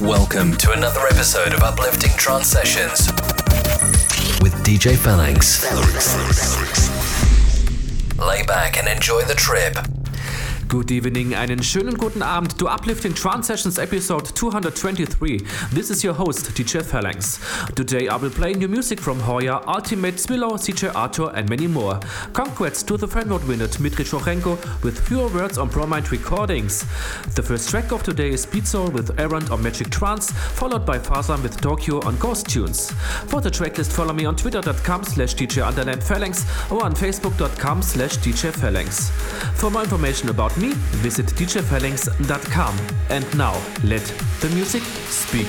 Welcome to another episode of Uplifting Trance Sessions with DJ Phalanx. Lay back and enjoy the trip. Good evening, einen schönen guten Abend to Uplifting Trance Sessions episode 223. This is your host, DJ Phalanx. Today I will play new music from Hoya, Ultimate, Swilow, CJ Arthur, and many more. Congrats to the Fanvote winner Dmitry Strochenko with fewer words on Promind Recordings. The first track of today is Beatsole with Errant on Magic Trance, followed by Farzam with Tokyo on Ghost Tunes. For the tracklist, follow me on twitter.com slash DJ Phalanx or on facebook.com slash DJ Phalanx. For more information about me, visit djphalanx.com. And now, let the music speak.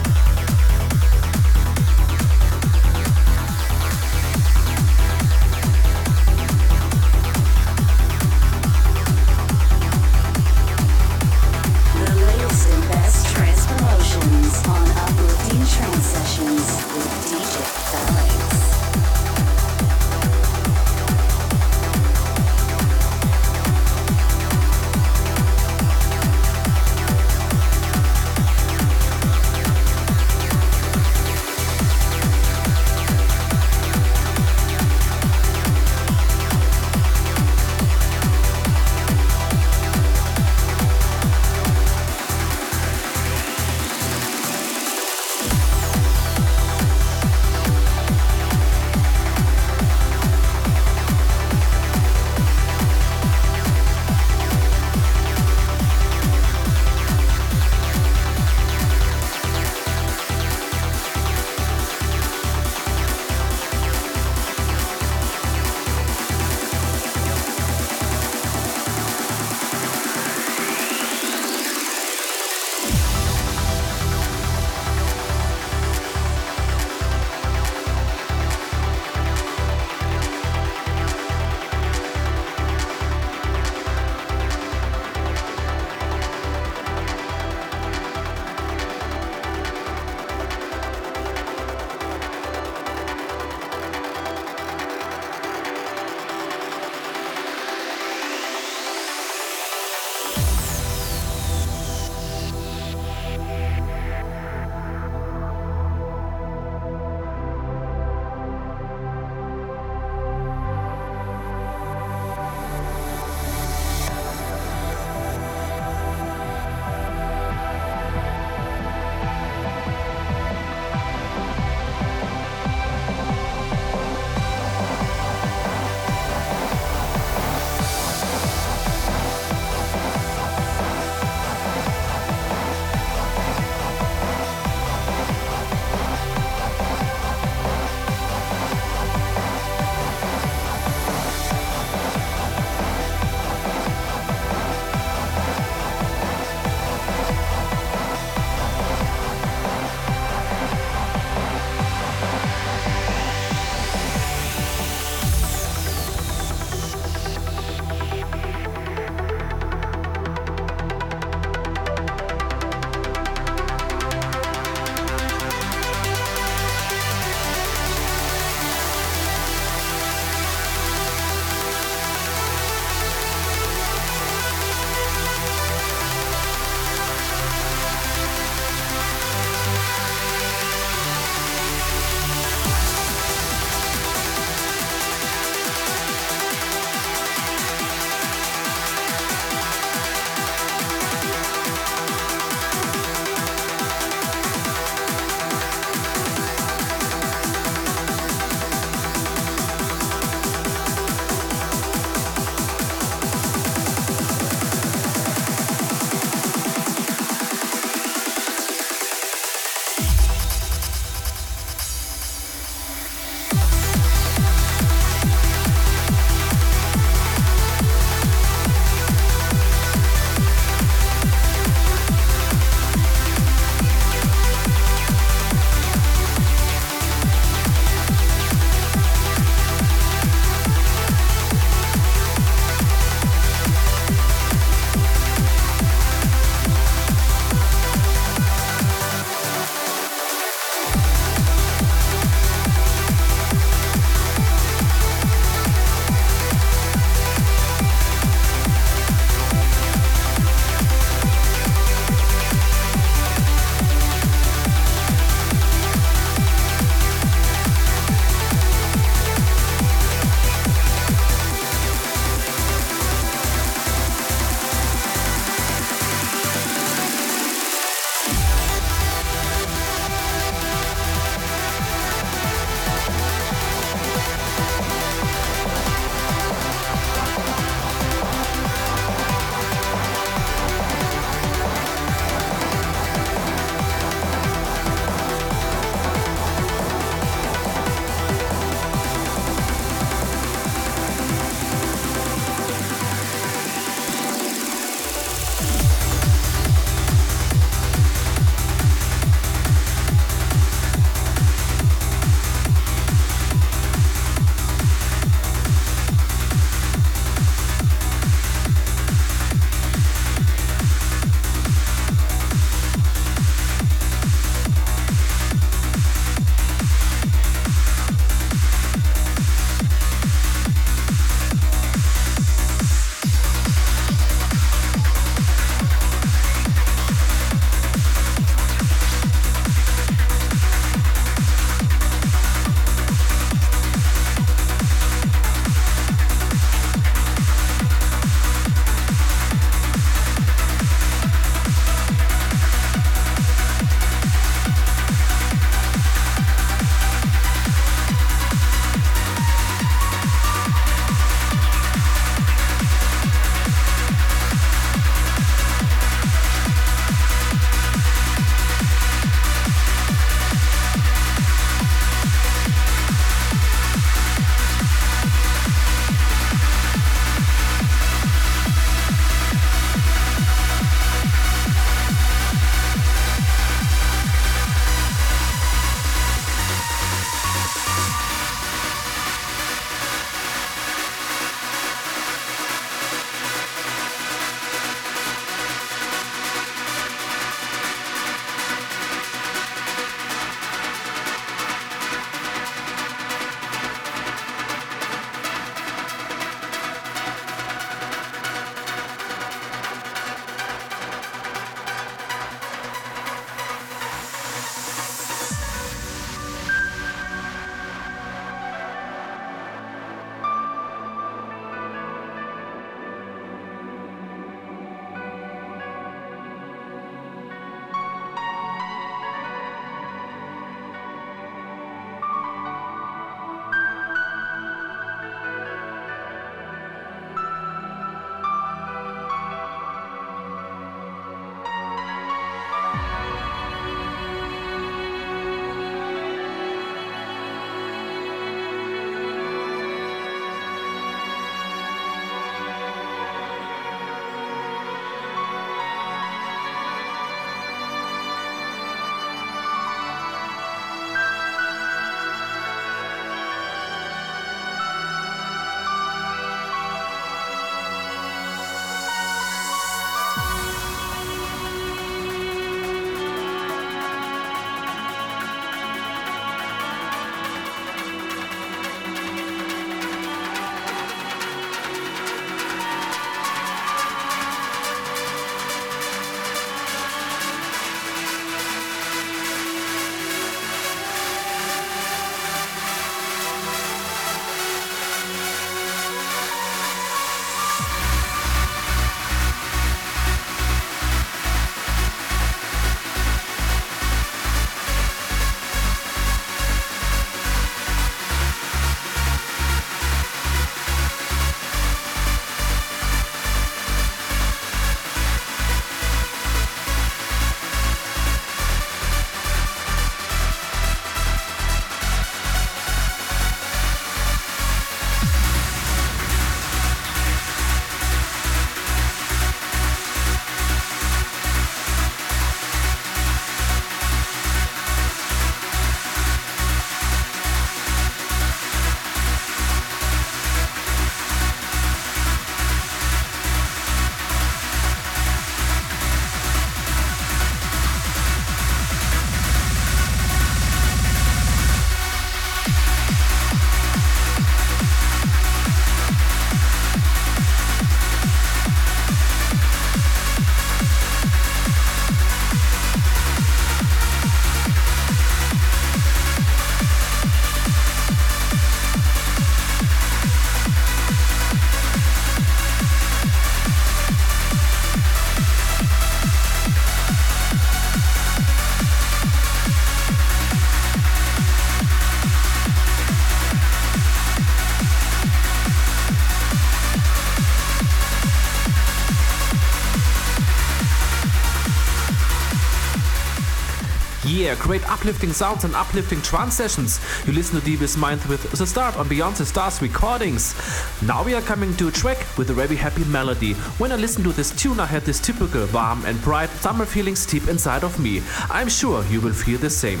Great uplifting sounds and uplifting trance sessions. You listen to Devious Mind with The Start on Beyond the Stars recordings. Now we are coming to a track with a very happy melody. When I listened to this tune, I had this typical warm and bright summer feelings deep inside of me. I'm sure you will feel the same.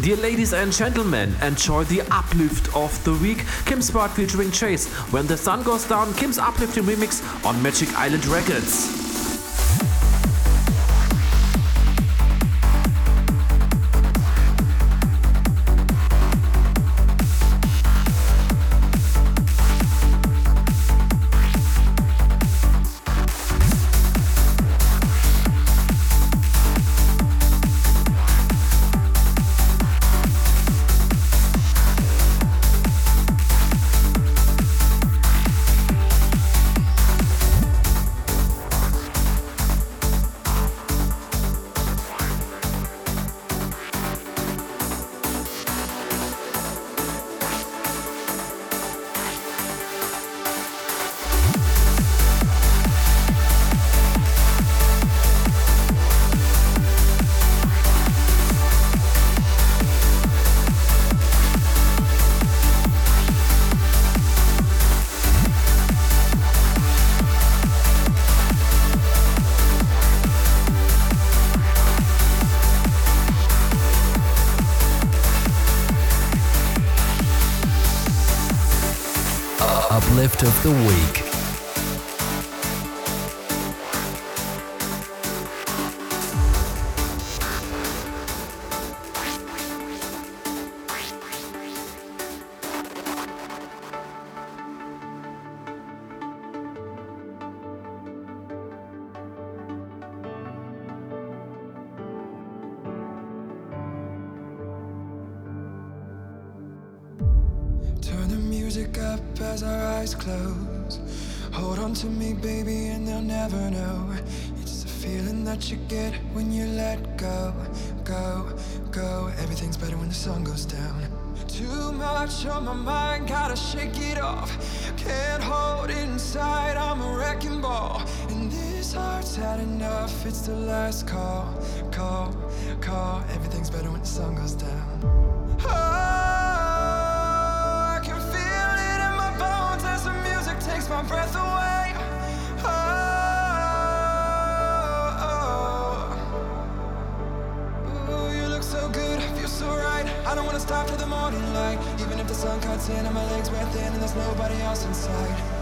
Dear ladies and gentlemen, enjoy the uplift of the week. Kim Svard featuring Chase. When the sun goes down, Kim's uplifting remix on Magic Island Records. Of the week. Wrecking ball. And this heart's had enough, it's the last call, call, call. Everything's better when the sun goes down. Oh, I can feel it in my bones as the music takes my breath away. Oh, oh, oh. Ooh, you look so good, feel so right. I don't wanna stop till the morning light. Even if the sun cuts in and my legs wear thin and there's nobody else inside. Oh,